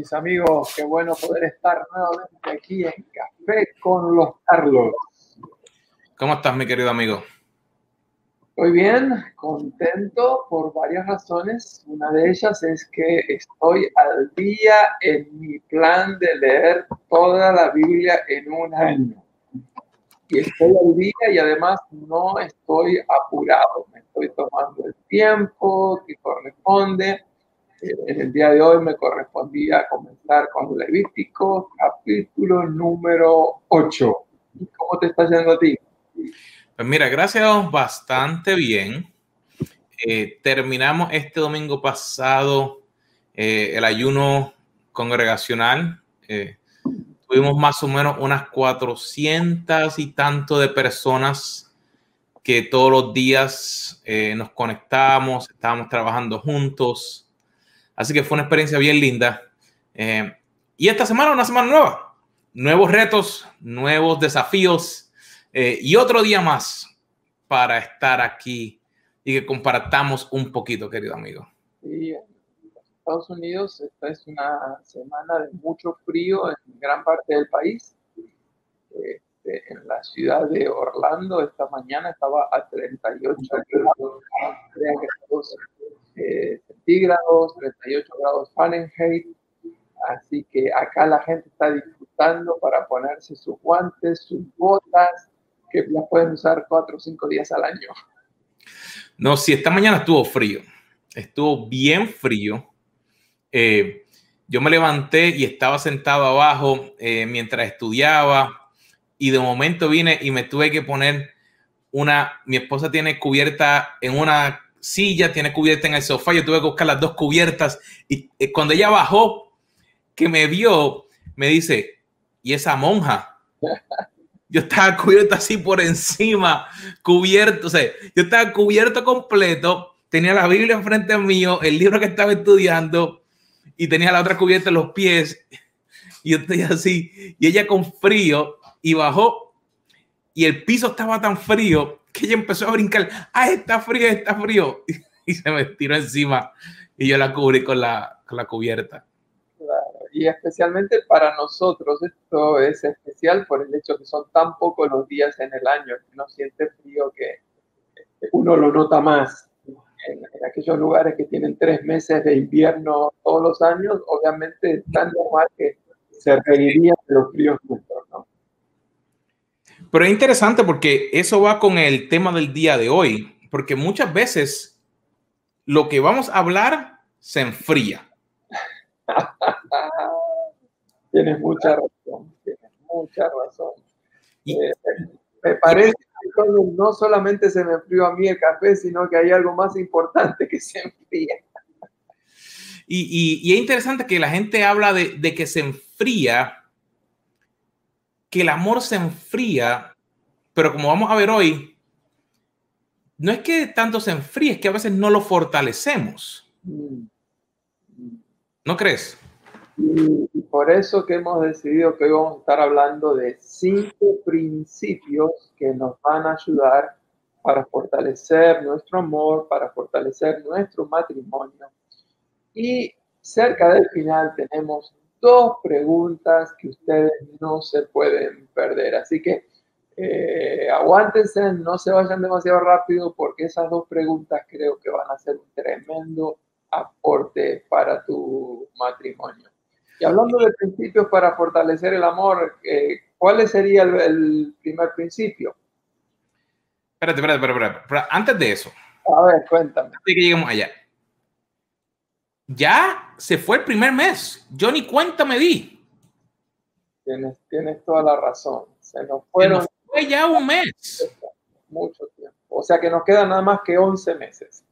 mis amigos? Qué bueno poder estar nuevamente aquí en Café con los Carlos. ¿Cómo estás, mi querido amigo? Estoy bien, contento por varias razones. Una de ellas es que estoy al día en mi plan de leer toda la Biblia en un año. Y estoy al día y además no estoy apurado, me estoy tomando el tiempo que corresponde. Eh, En el día de hoy me correspondía comenzar con Levítico, capítulo número 8. ¿Y cómo te está yendo a ti? Pues mira, gracias bastante bien. Eh, terminamos este domingo pasado eh, el ayuno congregacional. Eh, tuvimos más o menos unas 400 y tanto de personas que todos los días eh, nos conectábamos, estábamos trabajando juntos. Así que fue una experiencia bien linda. Eh, y esta semana una semana nueva. Nuevos retos, nuevos desafíos eh, y otro día más para estar aquí y que compartamos un poquito, querido amigo. Sí, en Estados Unidos esta es una semana de mucho frío en gran parte del país. Este, en la ciudad de Orlando esta mañana estaba a 38 grados, eh, centígrados, 38 grados Fahrenheit. Así que acá la gente está disfrutando para ponerse sus guantes, sus botas, que las pueden usar cuatro o cinco días al año. No, si esta mañana estuvo frío, estuvo bien frío. Eh, yo me levanté y estaba sentado abajo eh, mientras estudiaba y de momento vine y me tuve que poner una, mi esposa tiene cubierta en una silla, tiene cubierta en el sofá, yo tuve que buscar las dos cubiertas y eh, cuando ella bajó, que me vio, me dice, ¿y esa monja? Yo estaba cubierto así por encima, cubierto, o sea, yo estaba cubierto completo, tenía la Biblia enfrente mío, el libro que estaba estudiando y tenía la otra cubierta en los pies y yo estoy así, y ella con frío y bajó y el piso estaba tan frío que ella empezó a brincar, ah, está frío, está frío, y se me tiró encima y yo la cubrí con la, con la cubierta. Y especialmente para nosotros esto es especial por el hecho que son tan pocos los días en el año que uno siente frío que uno lo nota más. En, aquellos lugares que tienen tres meses de invierno todos los años, obviamente es tan normal que se reirían de los fríos nuestros, ¿no? Pero es interesante porque eso va con el tema del día de hoy, porque muchas veces lo que vamos a hablar se enfría. tienes mucha razón, tienes mucha razón. Eh, me parece que no solamente se me enfrió a mí el café, sino que hay algo más importante que se enfría. Y, y, es interesante que la gente habla de, de que se enfría que el amor se enfría, pero como vamos a ver hoy, no es que tanto se enfríe, es que a veces no lo fortalecemos. ¿No crees? Y, por eso que hemos decidido que hoy vamos a estar hablando de cinco principios que nos van a ayudar para fortalecer nuestro amor, para fortalecer nuestro matrimonio. Y cerca del final tenemos dos preguntas que ustedes no se pueden perder. Así que eh, aguántense, no se vayan demasiado rápido porque esas dos preguntas creo que van a ser un tremendo aporte para tu matrimonio. Y hablando de principios para fortalecer el amor, eh, ¿cuál sería el, primer principio? Espérate, espérate, espérate, espérate, Antes de eso. A ver, cuéntame. Antes de que lleguemos allá ya se fue el primer mes. Yo ni cuenta me di. Tienes, tienes toda la razón. Se nos fueron. fue ya un mes. Mucho tiempo. O sea que nos quedan nada más que 11 meses.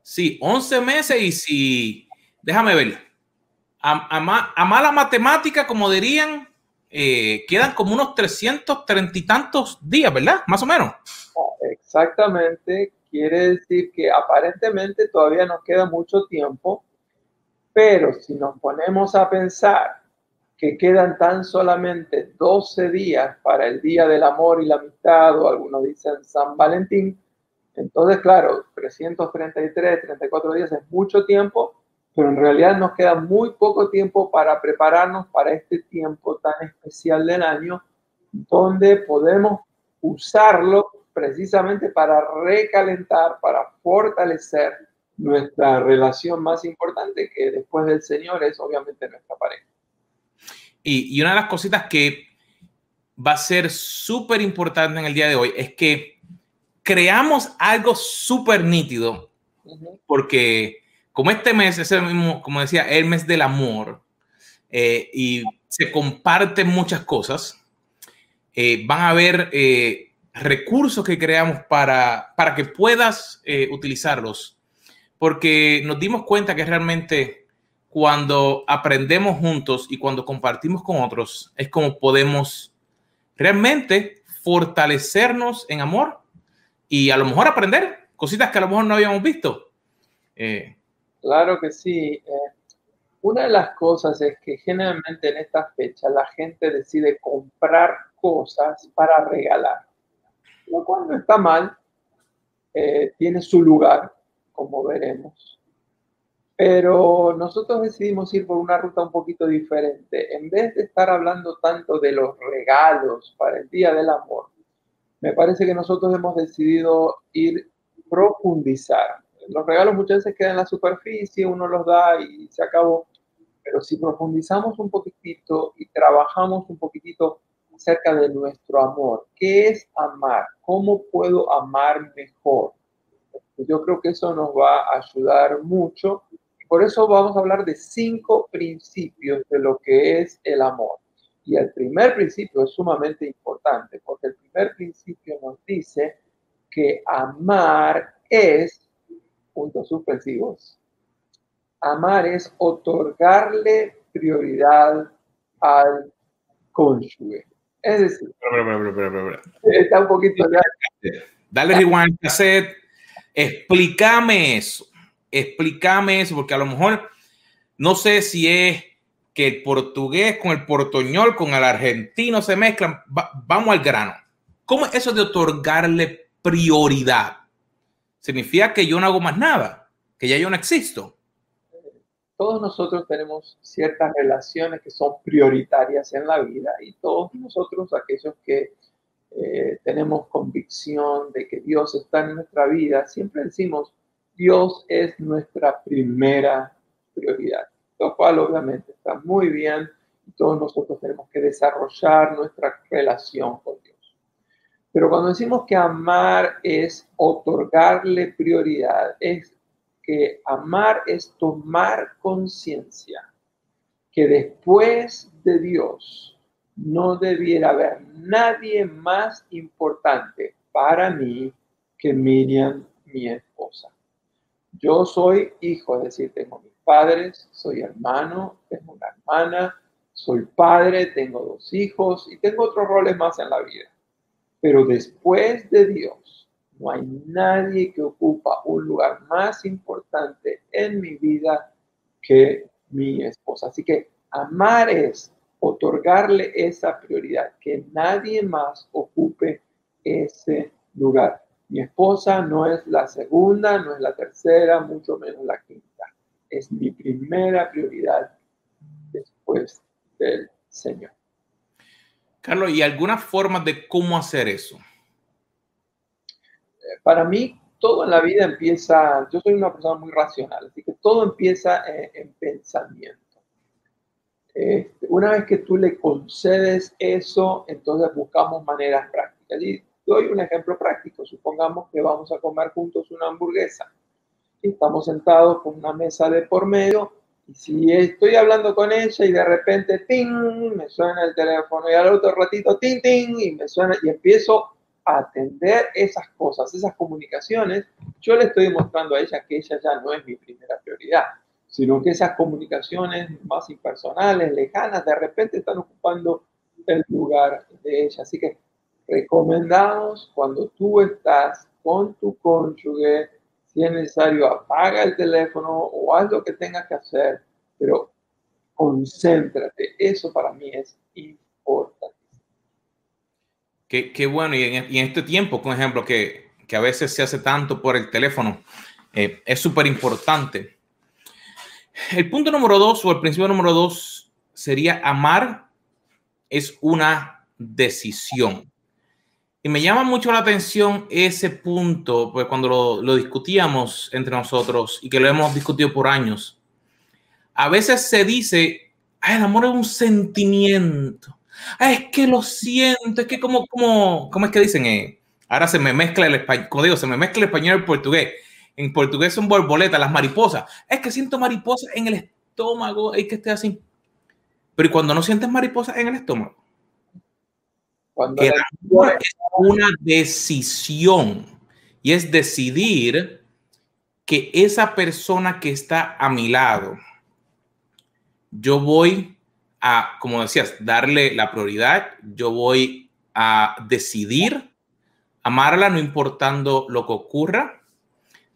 Sí, 11 meses y si, déjame ver, a, a, mala matemática, como dirían, eh, quedan como unos 330 y tantos días, ¿verdad? Más o menos. Exactamente, Quiere decir que aparentemente todavía nos queda mucho tiempo, pero si nos ponemos a pensar que quedan tan solamente 12 días para el Día del Amor y la Amistad, o algunos dicen San Valentín, entonces, claro, 333, 34 días es mucho tiempo, pero en realidad nos queda muy poco tiempo para prepararnos para este tiempo tan especial del año, donde podemos usarlo precisamente para recalentar, para fortalecer nuestra relación más importante, que después del Señor es obviamente nuestra pareja. Y, una de las cositas que va a ser súper importante en el día de hoy es que creamos algo súper nítido, porque como este mes es el mismo, como decía, el mes del amor, eh, y se comparten muchas cosas, eh, van a haber eh, recursos que creamos para, para que puedas eh, utilizarlos, porque nos dimos cuenta que realmente cuando aprendemos juntos y cuando compartimos con otros, es como podemos realmente fortalecernos en amor y a lo mejor aprender cositas que a lo mejor no habíamos visto. Eh, claro que sí. Eh, una de las cosas es que generalmente en estas fechas la gente decide comprar cosas para regalar lo cual no está mal, eh, tiene su lugar, como veremos. Pero nosotros decidimos ir por una ruta un poquito diferente. En vez de estar hablando tanto de los regalos para el Día del Amor, me parece que nosotros hemos decidido ir profundizar. Los regalos muchas veces quedan en la superficie, uno los da y se acabó. Pero si profundizamos un poquitito y trabajamos un poquitito acerca de nuestro amor, ¿qué es amar? ¿Cómo puedo amar mejor? Yo creo que eso nos va a ayudar mucho. Por eso vamos a hablar de cinco principios de lo que es el amor. Y el primer principio es sumamente importante, porque el primer principio nos dice que amar es, puntos suspensivos, amar es otorgarle prioridad al cónyuge. Es decir, está un poquito Dale rewind cassette, explícame eso, explícame eso, porque a lo mejor no sé si es que el portugués con el portoñol, con el argentino se mezclan. vamos al grano. ¿Cómo es eso de otorgarle prioridad? Significa que yo no hago más nada, que ya yo no existo. Todos nosotros tenemos ciertas relaciones que son prioritarias en la vida y todos nosotros, aquellos que eh, tenemos convicción de que Dios está en nuestra vida, siempre decimos, Dios es nuestra primera prioridad lo cual obviamente está muy bien y todos nosotros tenemos que desarrollar nuestra relación con Dios. Pero cuando decimos que amar es otorgarle prioridad, es que amar es tomar conciencia que después de Dios no debiera haber nadie más importante para mí que Miriam, mi esposa. Yo soy hijo, es decir, tengo mi padres, soy hermano, tengo una hermana, soy padre, tengo dos hijos y tengo otros roles más en la vida. Pero después de Dios, no hay nadie que ocupa un lugar más importante en mi vida que mi esposa. Así que amar es otorgarle esa prioridad, que nadie más ocupe ese lugar. Mi esposa no es la segunda, no es la tercera, mucho menos la quinta es mi primera prioridad después del Señor. Carlos, ¿y alguna forma de cómo hacer eso? Eh, para mí, todo en la vida empieza, yo soy una persona muy racional, así que todo empieza en, pensamiento. Este, una vez que tú le concedes eso, entonces buscamos maneras prácticas. Y doy un ejemplo práctico. Supongamos que vamos a comer juntos una hamburguesa estamos sentados con una mesa de por medio, y si estoy hablando con ella y de repente, ting, me suena el teléfono, y al otro ratito, ting, ting, y me suena, y empiezo atender esas cosas, esas comunicaciones, yo le estoy mostrando a ella que ella ya no es mi primera prioridad, sino que esas comunicaciones más impersonales, lejanas, de repente están ocupando el lugar de ella. Así que recomendamos cuando tú estás con tu cónyuge, si es necesario, apaga el teléfono o haz lo que tengas que hacer, pero concéntrate. Eso para mí es importante. Qué, bueno, y en, este tiempo, por ejemplo, que, a veces se hace tanto por el teléfono, eh, es súper importante. El punto número dos o el principio número dos sería amar es una decisión. Y me llama mucho la atención ese punto, pues cuando lo, discutíamos entre nosotros y que lo hemos discutido por años, a veces se dice, Ay, el amor es un sentimiento. Ay, es que lo siento, es que como, como, ¿cómo es que dicen? Eh, ahora se me mezcla el español, como digo, se me mezcla el español y el portugués. En portugués son borboletas, las mariposas. Es que siento mariposas en el estómago, es que esté así. Pero cuando no sientes mariposas en el estómago? Cuando es una decisión y es decidir que esa persona que está a mi lado, yo voy a, como decías, darle la prioridad, yo voy a decidir amarla no importando lo que ocurra,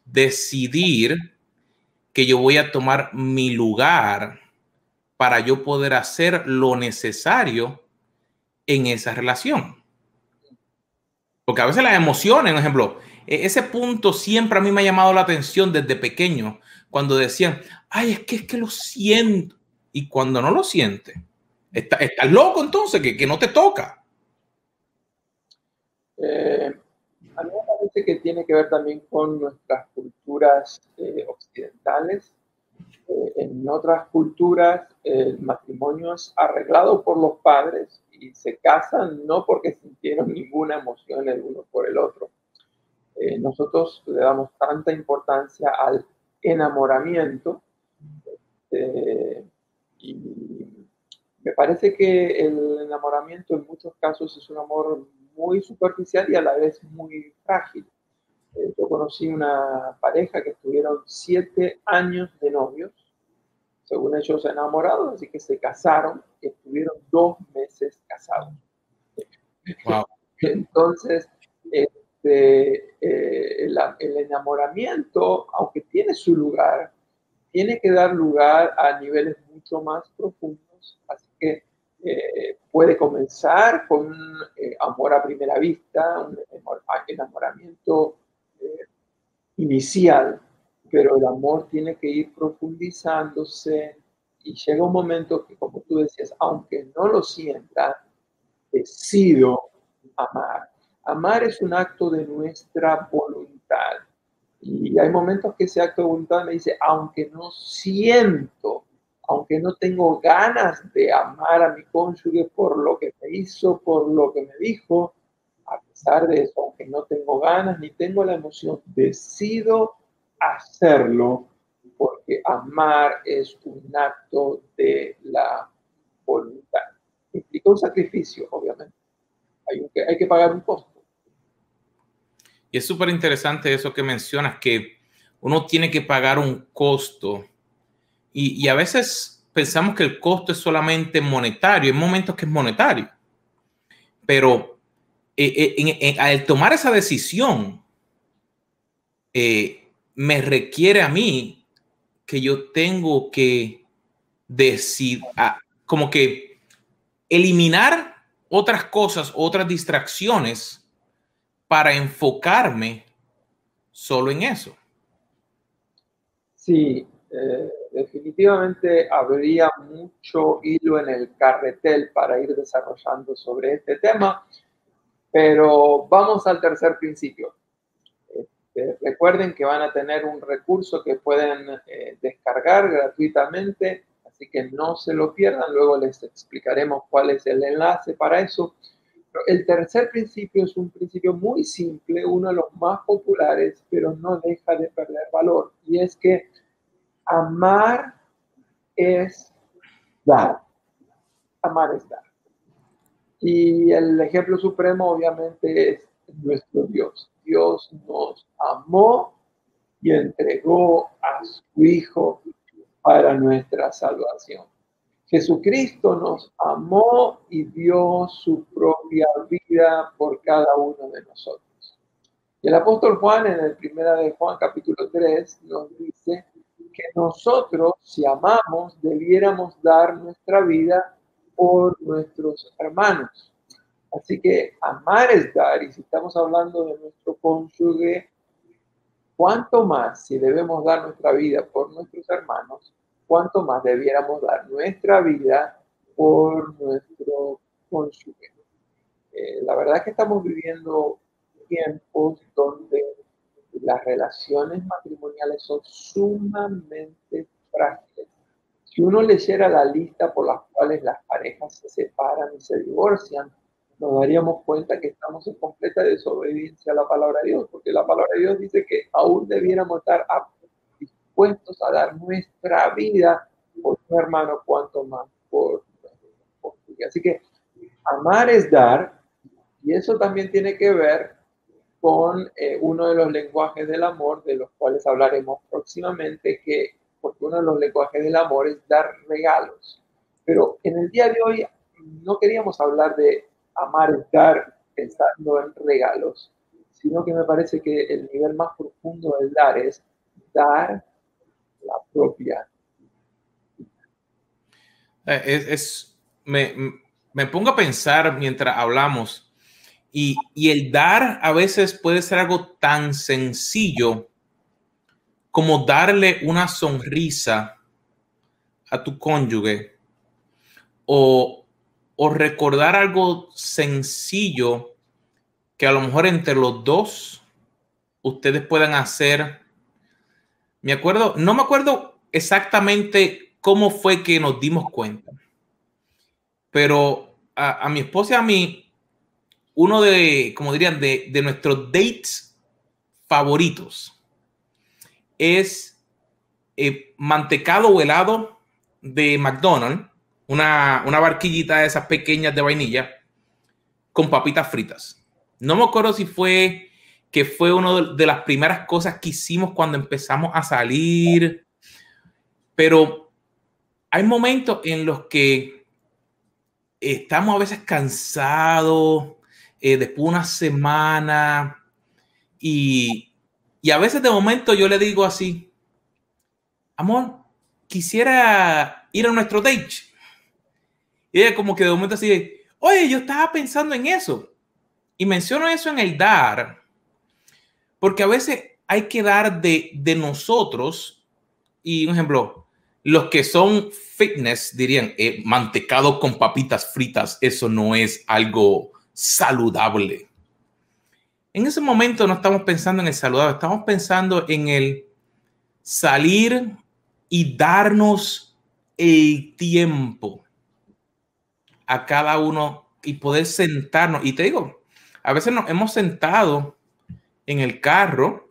decidir que yo voy a tomar mi lugar para yo poder hacer lo necesario en esa relación. Porque a veces las emociones, por ejemplo, e-, ese punto siempre a mí me ha llamado la atención desde pequeño, cuando decían, ay, es que es que lo siento. Y cuando no lo siente, estás está loco entonces, que, que, no te toca. Eh, a mí me parece que tiene que ver también con nuestras culturas eh, occidentales. Eh, en otras culturas el matrimonio es arreglado por los padres y se casan no porque sintieron ninguna emoción el uno por el otro. Eh, nosotros le damos tanta importancia al enamoramiento y me parece que el enamoramiento en muchos casos es un amor muy superficial y a la vez muy frágil. Eh, yo conocí una pareja que estuvieron siete años de novios, según ellos enamorados, así que se casaron y estuvieron dos meses casados. Entonces, este, eh, el enamoramiento, aunque tiene su lugar, tiene que dar lugar a niveles mucho más profundos. Así que eh, puede comenzar con eh, amor a primera vista, un enamoramiento eh, inicial, pero el amor tiene que ir profundizándose y llega un momento que, como tú decías, aunque no lo sienta, decido amar. Amar es un acto de nuestra voluntad. Y hay momentos que ese acto de voluntad me dice, aunque no siento aunque no tengo ganas de amar a mi cónyuge por lo que me hizo, por lo que me dijo, a pesar de eso, aunque no tengo ganas ni tengo la emoción, decido hacerlo porque amar es un acto de la voluntad. Implica un sacrificio, obviamente. Hay, hay que pagar un costo. Y es súper interesante eso que mencionas, que uno tiene que pagar un costo. Y, a veces pensamos que el costo es solamente monetario, hay momentos que es monetario, pero eh, eh, al tomar esa decisión, eh, me requiere a mí que yo tengo que decir, como que eliminar otras cosas, otras distracciones para enfocarme solo en eso. Sí, definitivamente habría mucho hilo en el carretel para ir desarrollando sobre este tema, pero vamos al tercer principio. Este, recuerden que van a tener un recurso que pueden eh, descargar gratuitamente, así que no se lo pierdan, luego les explicaremos cuál es el enlace para eso. El tercer principio es un principio muy simple, uno de los más populares, pero no deja de perder valor, y es que Amar es dar. Amar es dar. Y el ejemplo supremo obviamente es nuestro Dios. Dios nos amó y entregó a su Hijo para nuestra salvación. Jesucristo nos amó y dio su vida por cada uno de nosotros. Y el apóstol Juan en el primera de Juan capítulo 3 nos dice que nosotros, si amamos, debiéramos dar nuestra vida por nuestros hermanos. Así que amar es dar, y si estamos hablando de nuestro cónyuge, cuánto más si debemos dar nuestra vida por nuestros hermanos, cuánto más debiéramos dar nuestra vida por nuestro cónyuge. Eh, la verdad es que estamos viviendo tiempos donde las relaciones matrimoniales son sumamente frágiles. Si uno leyera la lista por las cuales las parejas se separan y se divorcian, nos daríamos cuenta que estamos en completa desobediencia a la palabra de Dios, porque la palabra de Dios dice que aún debiéramos estar dispuestos a dar nuestra vida por un hermano, cuanto más por Así que amar es dar, y eso también tiene que ver con eh, uno de los lenguajes del amor, de los cuales hablaremos próximamente, que porque uno de los lenguajes del amor es dar regalos. Pero en el día de hoy no queríamos hablar de amar dar pensando en regalos, sino que me parece que el nivel más profundo del dar es dar la propia. Eh, es, es me, me pongo a pensar mientras hablamos y, el dar a veces puede ser algo tan sencillo como darle una sonrisa a tu cónyuge o, recordar algo sencillo que a lo mejor entre los dos ustedes puedan hacer. Me acuerdo, no me acuerdo exactamente cómo fue que nos dimos cuenta. Pero a, mi esposa y a mí, uno de, como dirían, de, de nuestros dates favoritos es eh, mantecado o helado de McDonald's, una, una barquillita de esas pequeñas de vainilla con papitas fritas. No me acuerdo si fue que fue una de las primeras cosas que hicimos cuando empezamos a salir, pero hay momentos en los que estamos a veces cansados, eh, después de una semana, y, y a veces de momento yo le digo así, amor, quisiera ir a nuestro date. Y ella como que de momento así, oye, yo estaba pensando en eso. Y menciono eso en el dar, porque a veces hay que dar de, de nosotros, y un ejemplo, los que son fitness dirían, eh, mantecado con papitas fritas, eso no es algo saludable. En ese momento no estamos pensando en el saludable, estamos pensando en el salir y darnos el tiempo a cada uno y poder sentarnos. Y te digo, a veces nos hemos sentado en el carro,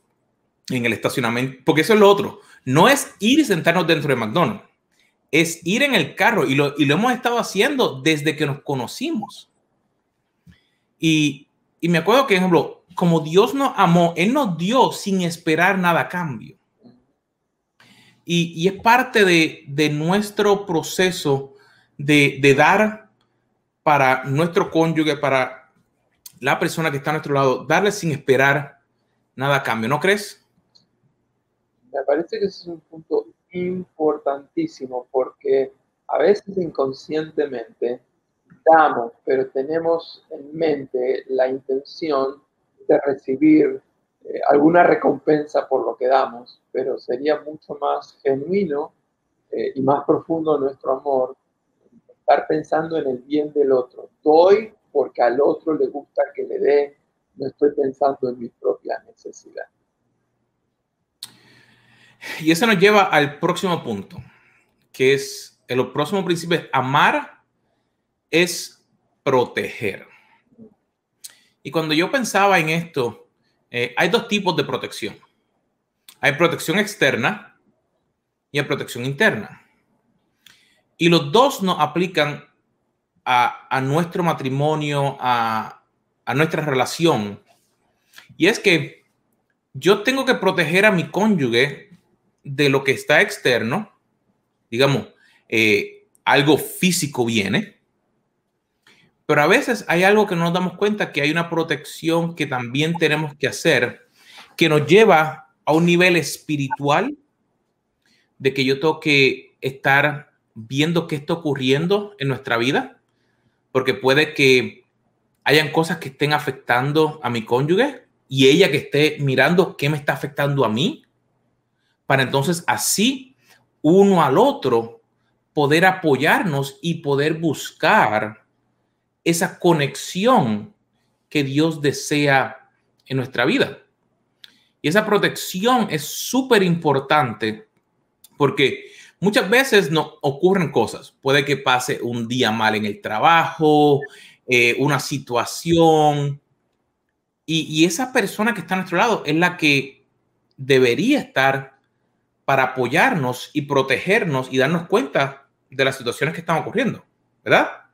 en el estacionamiento, porque eso es lo otro. No es ir y sentarnos dentro de McDonald's, es ir en el carro y lo, y lo hemos estado haciendo desde que nos conocimos. Y, y me acuerdo que, ejemplo, como Dios nos amó, Él nos dio sin esperar nada a cambio. Y, y es parte de, de nuestro proceso de, de dar para nuestro cónyuge, para la persona que está a nuestro lado, darle sin esperar nada a cambio, ¿no crees? Me parece que ese es un punto importantísimo porque a veces inconscientemente damos, pero tenemos en mente la intención de recibir eh, alguna recompensa por lo que damos, pero sería mucho más genuino eh, y más profundo nuestro amor estar pensando en el bien del otro. Doy porque al otro le gusta que le dé, no estoy pensando en mi propia necesidad. Y eso nos lleva al próximo punto, que es el próximo principio es amar es proteger. Y cuando yo pensaba en esto, eh, hay dos tipos de protección. Hay protección externa y hay protección interna. Y los dos nos aplican a, nuestro matrimonio, a, a nuestra relación. Y es que yo tengo que proteger a mi cónyuge de lo que está externo, digamos, eh, algo físico viene, pero a veces hay algo que no nos damos cuenta, que hay una protección que también tenemos que hacer, que nos lleva a un nivel espiritual de que yo tengo que estar viendo qué está ocurriendo en nuestra vida, porque puede que hayan cosas que estén afectando a mi cónyuge y ella que esté mirando qué me está afectando a mí para entonces así uno al otro poder apoyarnos y poder buscar esa conexión que Dios desea en nuestra vida. Y esa protección es súper importante porque muchas veces no ocurren cosas. Puede que pase un día mal en el trabajo, eh, una situación, y, y, esa persona que está a nuestro lado es la que debería estar para apoyarnos y protegernos y darnos cuenta de las situaciones que están ocurriendo, ¿verdad?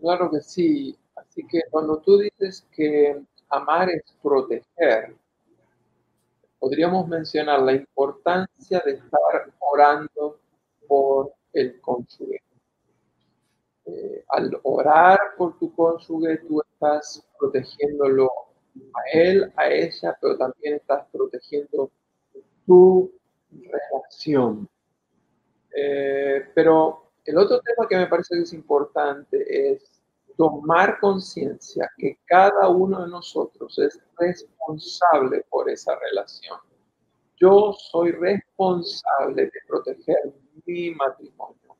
Claro que sí. Así que cuando tú dices que amar es proteger, podríamos mencionar la importancia de estar orando por el cónyuge. Eh, al orar por tu cónyuge, tú estás protegiéndolo a él, a ella, pero también estás protegiendo tu relación. Eh, pero el otro tema que me parece que es importante es tomar conciencia que cada uno de nosotros es responsable por esa relación. Yo soy responsable de proteger mi matrimonio.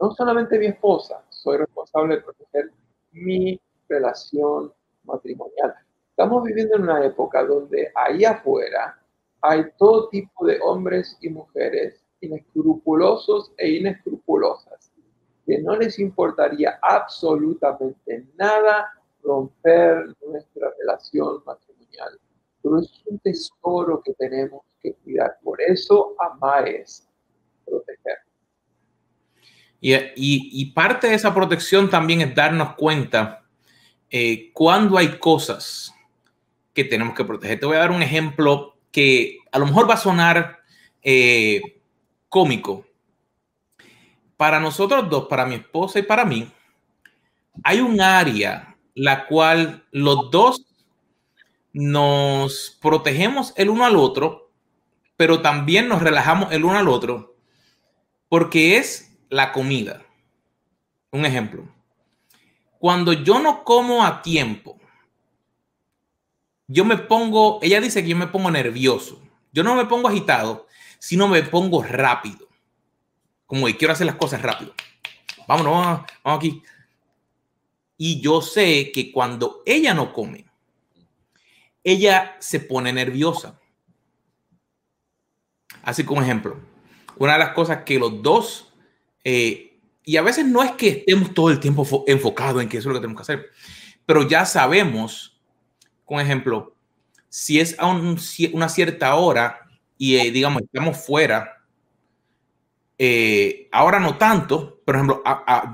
No solamente mi esposa, soy responsable de proteger mi relación matrimonial. Estamos viviendo en una época donde ahí afuera hay todo tipo de hombres y mujeres inescrupulosos e inescrupulosas, que no les importaría absolutamente nada romper nuestra relación matrimonial. Pero es un tesoro que tenemos que cuidar. Por eso amar es proteger. Y, parte de esa protección también es darnos cuenta eh, cuando hay cosas que tenemos que proteger. Te voy a dar un ejemplo que a lo mejor va a sonar eh, cómico. Para nosotros dos, para mi esposa y para mí, hay un área la cual los dos nos protegemos el uno al otro, pero también nos relajamos el uno al otro, porque es la comida. Un ejemplo. Cuando yo no como a tiempo, yo me pongo, ella dice que yo me pongo nervioso. Yo no me pongo agitado, sino me pongo rápido. Como que quiero hacer las cosas rápido. Vámonos, vamos, vamos aquí. Y yo sé que cuando ella no come, ella se pone nerviosa. Así como ejemplo, una de las cosas que los dos, eh, y a veces no es que estemos todo el tiempo enfocados en que eso es lo que tenemos que hacer, pero ya sabemos, con ejemplo, si es a una cierta hora y eh, digamos estamos fuera, eh, ahora no tanto, por ejemplo,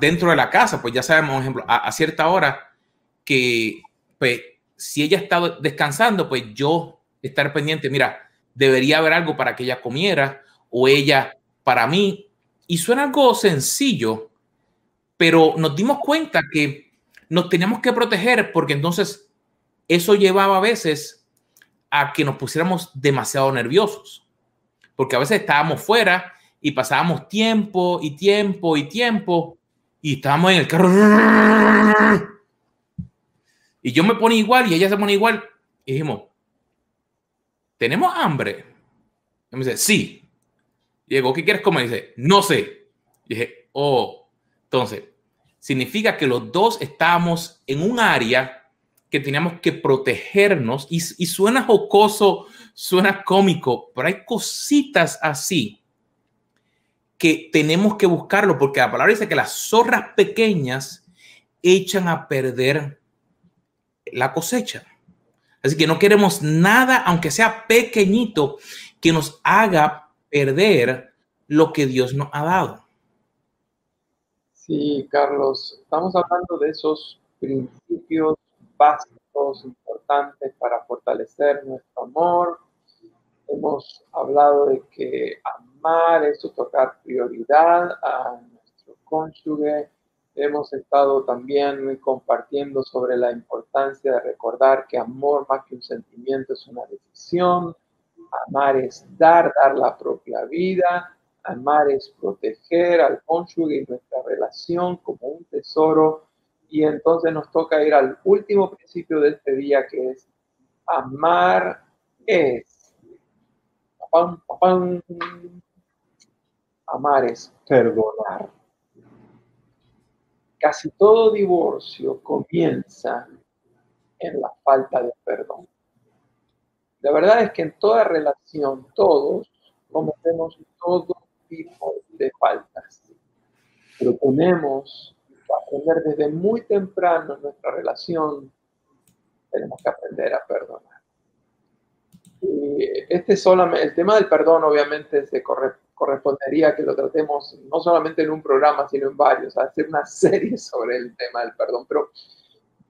dentro de la casa, pues ya sabemos, por ejemplo, a, cierta hora que pues, si ella está descansando, pues yo estar pendiente, mira, debería haber algo para que ella comiera o ella para mí. Y suena algo sencillo, pero nos dimos cuenta que nos teníamos que proteger porque entonces eso llevaba a veces a que nos pusiéramos demasiado nerviosos. Porque a veces estábamos fuera y pasábamos tiempo y tiempo y tiempo y estábamos en el carro y yo me pone igual y ella se pone igual. Y dijimos, ¿tenemos hambre? Y me dice, sí. Y digo, ¿qué quieres comer? Y dice, no sé. Y dije, oh, entonces, significa que los dos estábamos en un área que teníamos que protegernos y, y suena jocoso, suena cómico, pero hay cositas así que tenemos que buscarlo porque la palabra dice que las zorras pequeñas echan a perder la cosecha. Así que no queremos nada, aunque sea pequeñito, que nos haga perder lo que Dios nos ha dado. Sí, Carlos, estamos hablando de esos principios básicos importantes para fortalecer nuestro amor. Hemos hablado de que amar es otorgar prioridad a nuestro cónyuge, Hemos estado también compartiendo sobre la importancia de recordar que amor más que un sentimiento es una decisión. Amar es dar, dar la propia vida. Amar es proteger al cónyuge y nuestra relación como un tesoro. Y entonces nos toca ir al último principio de este día que es amar es. Amar es perdonar. Casi todo divorcio comienza en la falta de perdón. La verdad es que en toda relación todos cometemos todo tipo de faltas, pero tenemos que aprender desde muy temprano en nuestra relación, tenemos que aprender a perdonar. Este el tema del perdón obviamente se corre correspondería que lo tratemos no solamente en un programa, sino en varios, hacer una serie sobre el tema del perdón. Pero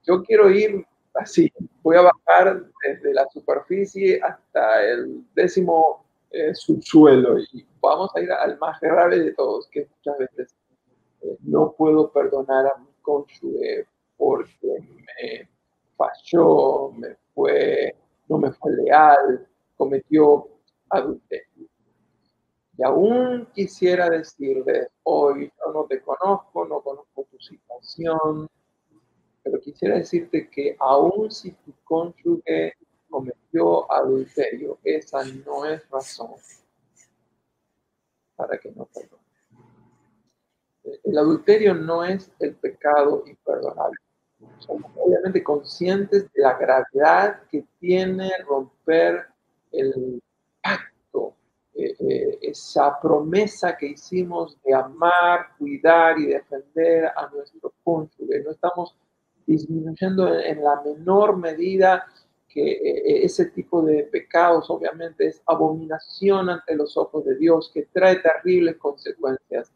yo quiero ir así, voy a bajar desde la superficie hasta el décimo eh, subsuelo y vamos a ir al más grave de todos, que muchas veces eh, no puedo perdonar a mi cónyuge porque me falló, me fue, no me fue leal, cometió adulterio. Y aún quisiera decirles, hoy yo no te conozco, no conozco tu situación, pero quisiera decirte que aún si tu cónyuge cometió adulterio, esa no es razón para que no perdone. El adulterio no es el pecado imperdonable. Somos obviamente conscientes de la gravedad que tiene romper el pacto eh, eh, esa promesa que hicimos de amar, cuidar y defender a nuestro cónyuge. No estamos disminuyendo en, la menor medida que eh, ese tipo de pecados obviamente es abominación ante los ojos de Dios, que trae terribles consecuencias.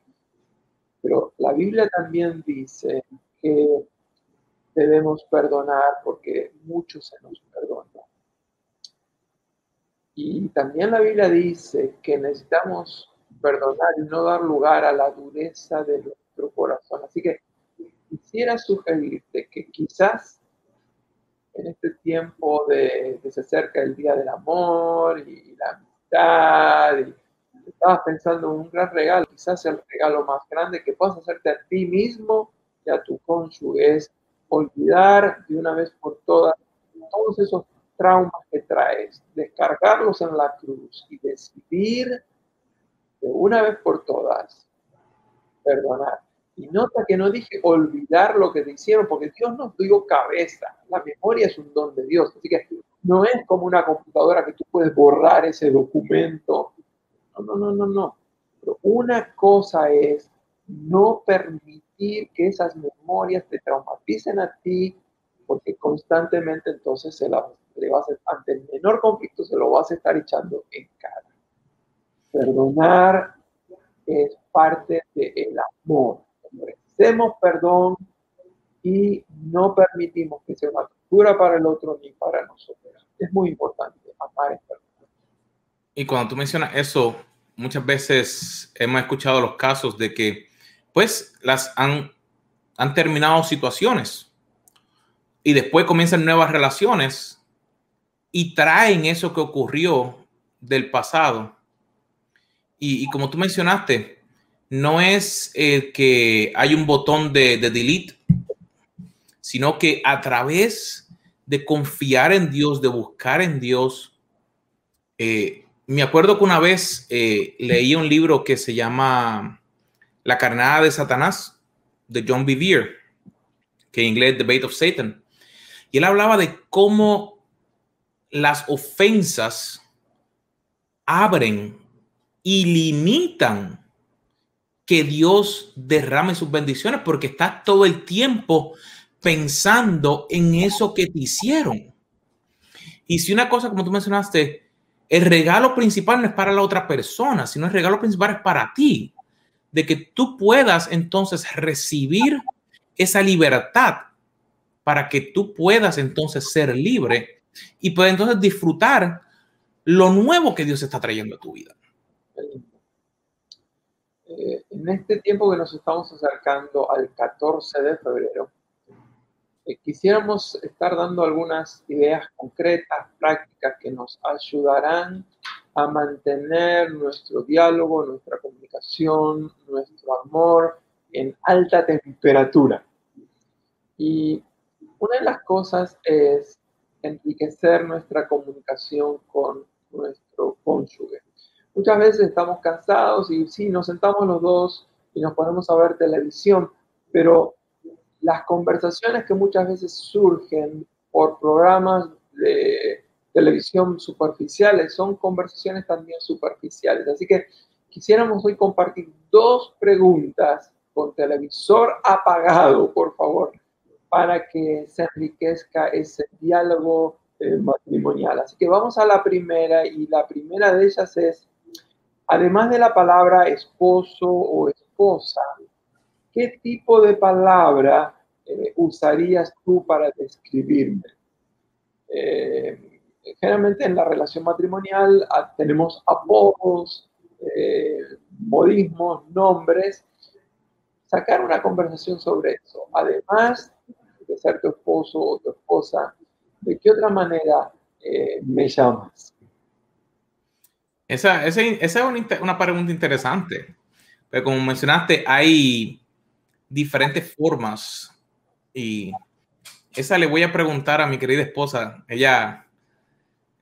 Pero la Biblia también dice que debemos perdonar porque mucho se nos perdona. Y también la Biblia dice que necesitamos perdonar y no dar lugar a la dureza de nuestro corazón. Así que quisiera sugerirte que quizás en este tiempo de que se acerca el Día del Amor y la amistad, y estabas pensando en un gran regalo, quizás el regalo más grande que puedas hacerte a ti mismo y a tu cónyuge es olvidar de una vez por todas todos esos traumas que traes, descargarlos en la cruz y decidir de una vez por todas perdonar. Y nota que no dije olvidar lo que te hicieron, porque Dios nos dio cabeza. La memoria es un don de Dios. Así que no es como una computadora que tú puedes borrar ese documento. No, no, no, no, no. Pero una cosa es no permitir que esas memorias te traumaticen a ti, porque constantemente entonces se la, le vas a, ante el menor conflicto se lo vas a estar echando en cara. Perdonar es parte del amor. Ofrecemos perdón y no permitimos que sea una tortura para el otro ni para nosotros. Es muy importante amar y perdonar. Y cuando tú mencionas eso, muchas veces hemos escuchado los casos de que pues las han, han terminado situaciones y después comienzan nuevas relaciones y traen eso que ocurrió del pasado. Y, como tú mencionaste, no es el que hay un botón de, delete, sino que a través de confiar en Dios, de buscar en Dios, eh, me acuerdo que una vez eh, leí un libro que se llama la carnada de Satanás, de John Bevere, que en inglés Debate of Satan. Y él hablaba de cómo las ofensas abren y limitan que Dios derrame sus bendiciones porque estás todo el tiempo pensando en eso que te hicieron. Y si una cosa, como tú mencionaste, el regalo principal no es para la otra persona, sino el regalo principal es para ti de que tú puedas entonces recibir esa libertad para que tú puedas entonces ser libre y puedas entonces disfrutar lo nuevo que Dios está trayendo a tu vida. Eh, en este tiempo que nos estamos acercando al 14 de febrero, eh, quisiéramos estar dando algunas ideas concretas, prácticas que nos ayudarán a mantener nuestro diálogo, nuestra comunicación, nuestro amor en alta temperatura. Y una de las cosas es enriquecer nuestra comunicación con nuestro cónyuge. Muchas veces estamos cansados y sí, nos sentamos los dos y nos ponemos a ver televisión, pero las conversaciones que muchas veces surgen por programas de televisión superficiales, son conversaciones también superficiales. Así que quisiéramos hoy compartir dos preguntas con televisor apagado, por favor, para que se enriquezca ese diálogo eh, matrimonial. Así que vamos a la primera y la primera de ellas es, además de la palabra esposo o esposa, ¿qué tipo de palabra eh, usarías tú para describirme? Eh, generalmente en la relación matrimonial ah, tenemos apodos, eh, modismos, nombres. Sacar una conversación sobre eso. Además de ser tu esposo o tu esposa, ¿de qué otra manera eh, me llamas? Esa, esa, es una, pregunta interesante. Pero como mencionaste, hay diferentes formas y esa le voy a preguntar a mi querida esposa. Ella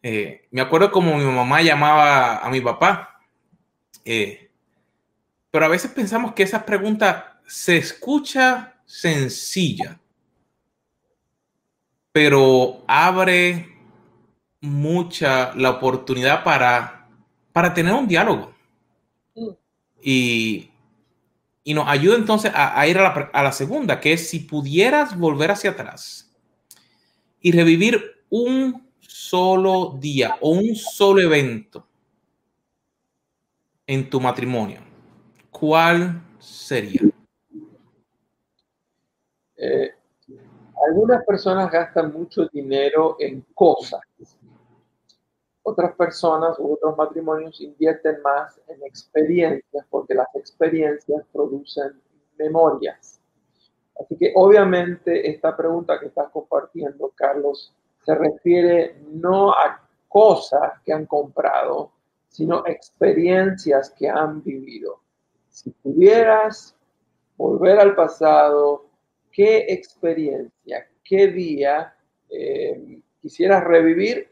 eh, me acuerdo como mi mamá llamaba a mi papá, eh, pero a veces pensamos que esa pregunta se escucha sencilla, pero abre mucha la oportunidad para para tener un diálogo. Mm. Y, y nos ayuda entonces a, ir a la, a la segunda, que es si pudieras volver hacia atrás y revivir un solo día o un solo evento en tu matrimonio, ¿cuál sería? Eh, algunas personas gastan mucho dinero en cosas. Otras personas u otros matrimonios invierten más en experiencias porque las experiencias producen memorias. Así que obviamente esta pregunta que estás compartiendo, Carlos, se refiere no a cosas que han comprado, sino experiencias que han vivido. Si pudieras volver al pasado, ¿qué experiencia, qué día eh, quisieras revivir?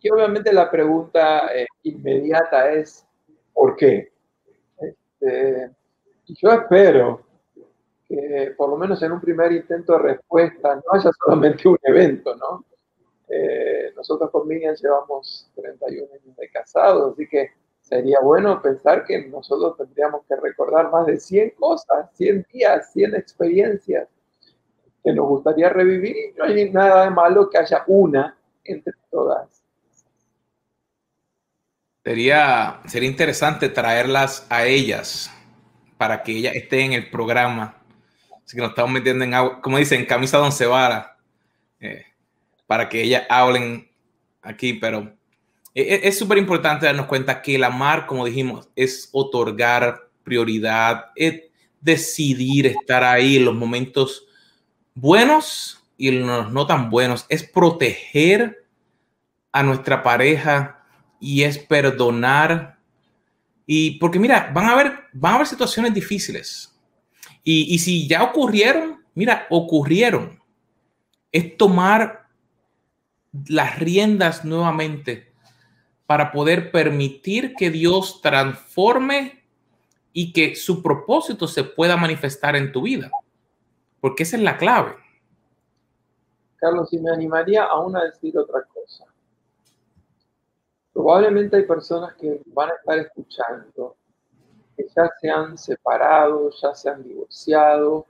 Y obviamente la pregunta eh, inmediata es, ¿por qué? Este, yo espero que por lo menos en un primer intento de respuesta no haya solamente un evento, ¿no? Eh, nosotros con Miriam llevamos 31 años de casados, así que sería bueno pensar que nosotros tendríamos que recordar más de 100 cosas, 100 días, 100 experiencias que nos gustaría revivir y no hay nada de malo que haya una entre todas. Sería, sería interesante traerlas a ellas para que ellas estén en el programa. Así que nos estamos metiendo en agua, como dicen, camisa de once eh, para que ellas hablen aquí, pero e, e, es súper importante darnos cuenta que el amar, como dijimos, es otorgar prioridad, es decidir estar ahí en los momentos buenos y los no tan buenos, es proteger a nuestra pareja y es perdonar. Y porque mira, van a haber, van a haber situaciones difíciles. Y, y si ya ocurrieron, mira, ocurrieron. Es tomar las riendas nuevamente para poder permitir que Dios transforme y que su propósito se pueda manifestar en tu vida. Porque esa es la clave. Carlos, y me animaría aún a decir otra cosa. Probablemente hay personas que van a estar escuchando, que ya se han separado, ya se han divorciado,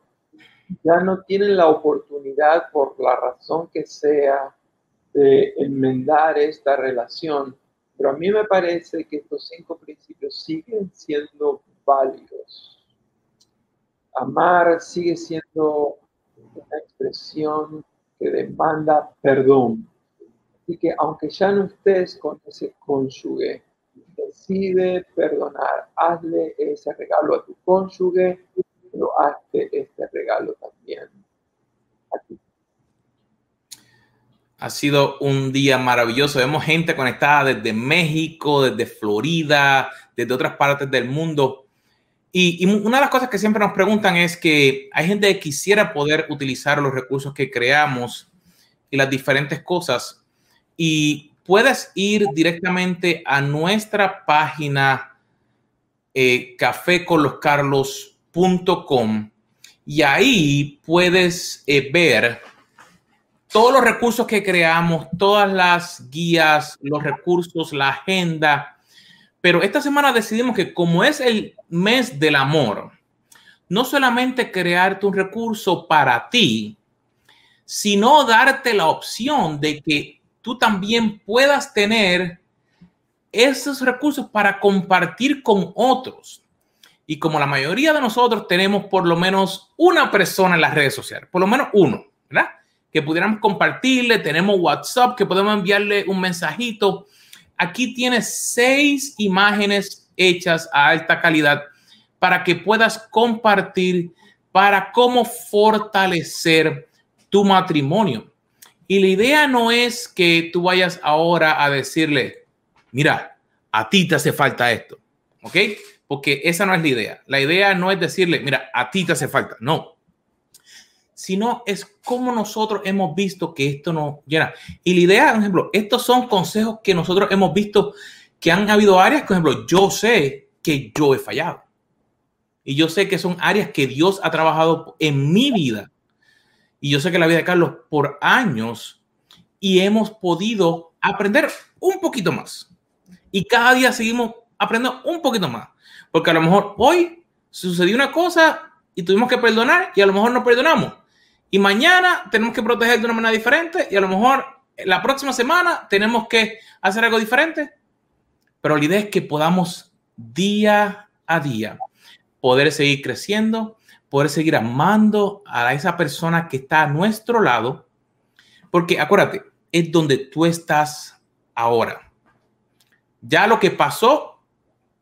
ya no tienen la oportunidad por la razón que sea de enmendar esta relación pero a mí me parece que estos cinco principios siguen siendo válidos. Amar sigue siendo una expresión que demanda perdón. Así que aunque ya no estés con ese cónyuge, decide perdonar. Hazle ese regalo a tu cónyuge, pero hazte este regalo también a ti. Ha sido un día maravilloso. Vemos gente conectada desde México, desde Florida, desde otras partes del mundo. Y, una de las cosas que siempre nos preguntan es que hay gente que quisiera poder utilizar los recursos que creamos y las diferentes cosas. Y puedes ir directamente a nuestra página eh, y ahí puedes eh, ver todos los recursos que creamos, todas las guías, los recursos, la agenda. Pero esta semana decidimos que como es el mes del amor, no solamente crearte un recurso para ti, sino darte la opción de que tú también puedas tener esos recursos para compartir con otros. Y como la mayoría de nosotros tenemos por lo menos una persona en las redes sociales, por lo menos uno, ¿verdad? que pudiéramos compartirle. Tenemos WhatsApp que podemos enviarle un mensajito. Aquí tienes seis imágenes hechas a alta calidad para que puedas compartir para cómo fortalecer tu matrimonio. Y la idea no es que tú vayas ahora a decirle, mira, a ti te hace falta esto, ¿ok? Porque esa no es la idea. La idea no es decirle, mira, a ti te hace falta. No, sino es como nosotros hemos visto que esto nos llena. Y la idea, por ejemplo, estos son consejos que nosotros hemos visto que han habido áreas, por ejemplo, yo sé que yo he fallado. Y yo sé que son áreas que Dios ha trabajado en mi vida. Y yo sé que la vida de Carlos por años y hemos podido aprender un poquito más. Y cada día seguimos aprender un poquito más. Porque a lo mejor hoy sucedió una cosa y tuvimos que perdonar y a lo mejor no perdonamos. Y mañana tenemos que proteger de una manera diferente y a lo mejor la próxima semana tenemos que hacer algo diferente. Pero la idea es que podamos día a día poder seguir creciendo, poder seguir amando a esa persona que está a nuestro lado. Porque acuérdate, es donde tú estás ahora. Ya lo que pasó,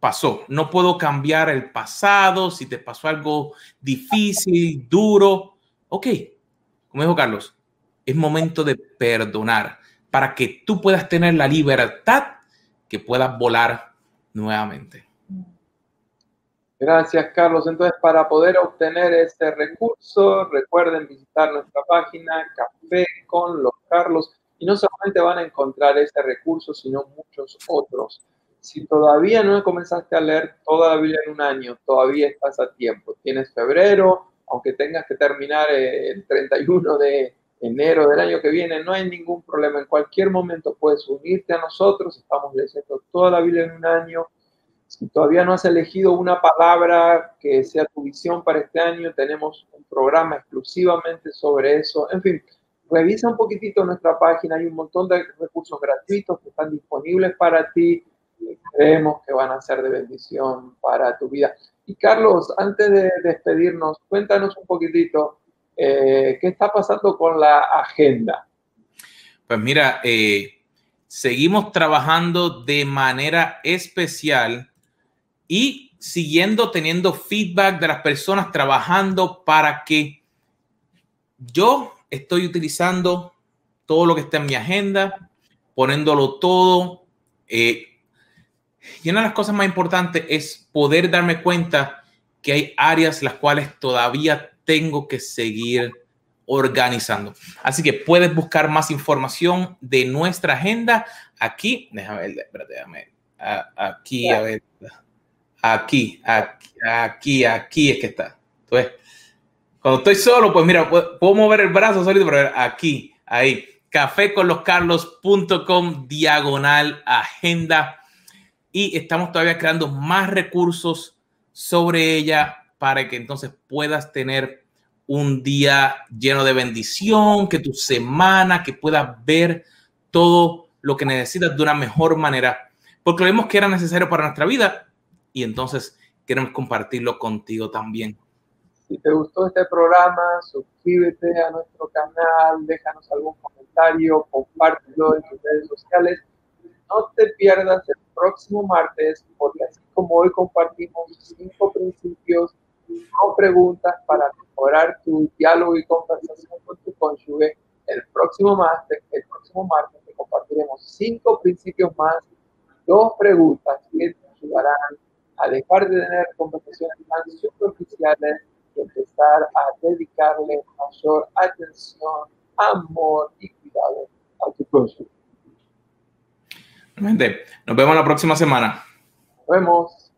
pasó. No puedo cambiar el pasado, si te pasó algo difícil, duro. Ok, como dijo Carlos, es momento de perdonar para que tú puedas tener la libertad que puedas volar nuevamente. Gracias, Carlos. Entonces, para poder obtener este recurso, recuerden visitar nuestra página Café con los Carlos y no solamente van a encontrar este recurso, sino muchos otros. Si todavía no comenzaste a leer toda la Biblia en un año, todavía estás a tiempo. Tienes febrero, aunque tengas que terminar eh, el 31 de enero del año que viene, no hay ningún problema. En cualquier momento puedes unirte a nosotros. Estamos leyendo toda la Biblia en un año. Si todavía no has elegido una palabra que sea tu visión para este año, tenemos un programa exclusivamente sobre eso. En fin, revisa un poquitito nuestra página. Hay un montón de recursos gratuitos que están disponibles para ti. Creemos que van a ser de bendición para tu vida. Y Carlos, antes de despedirnos, cuéntanos un poquitito eh, qué está pasando con la agenda. Pues mira, eh, seguimos trabajando de manera especial y siguiendo teniendo feedback de las personas trabajando para que yo estoy utilizando todo lo que está en mi agenda, poniéndolo todo. Eh, y una de las cosas más importantes es poder darme cuenta que hay áreas las cuales todavía tengo que seguir organizando. Así que puedes buscar más información de nuestra agenda aquí. Déjame ver, espérate, déjame Aquí, a ver. Aquí, aquí, aquí, aquí es que está. Entonces, cuando estoy solo, pues mira, puedo, mover el brazo solito, pero aquí, ahí. caféconloscarlos.com diagonal agenda y estamos todavía creando más recursos sobre ella para que entonces puedas tener un día lleno de bendición, que tu semana, que puedas ver todo lo que necesitas de una mejor manera, porque vemos que era necesario para nuestra vida y entonces queremos compartirlo contigo también. Si te gustó este programa, suscríbete a nuestro canal, déjanos algún comentario, compártelo en tus redes sociales. No te pierdas el próximo martes, porque así como hoy compartimos cinco principios, no preguntas para mejorar tu diálogo y conversación con tu cónyuge, el próximo martes, el próximo martes te compartiremos cinco principios más, dos preguntas que te ayudarán a dejar de tener conversaciones tan superficiales y empezar a dedicarle mayor atención, amor y cuidado a tu cónyuge. Nos vemos la próxima semana. Nos vemos.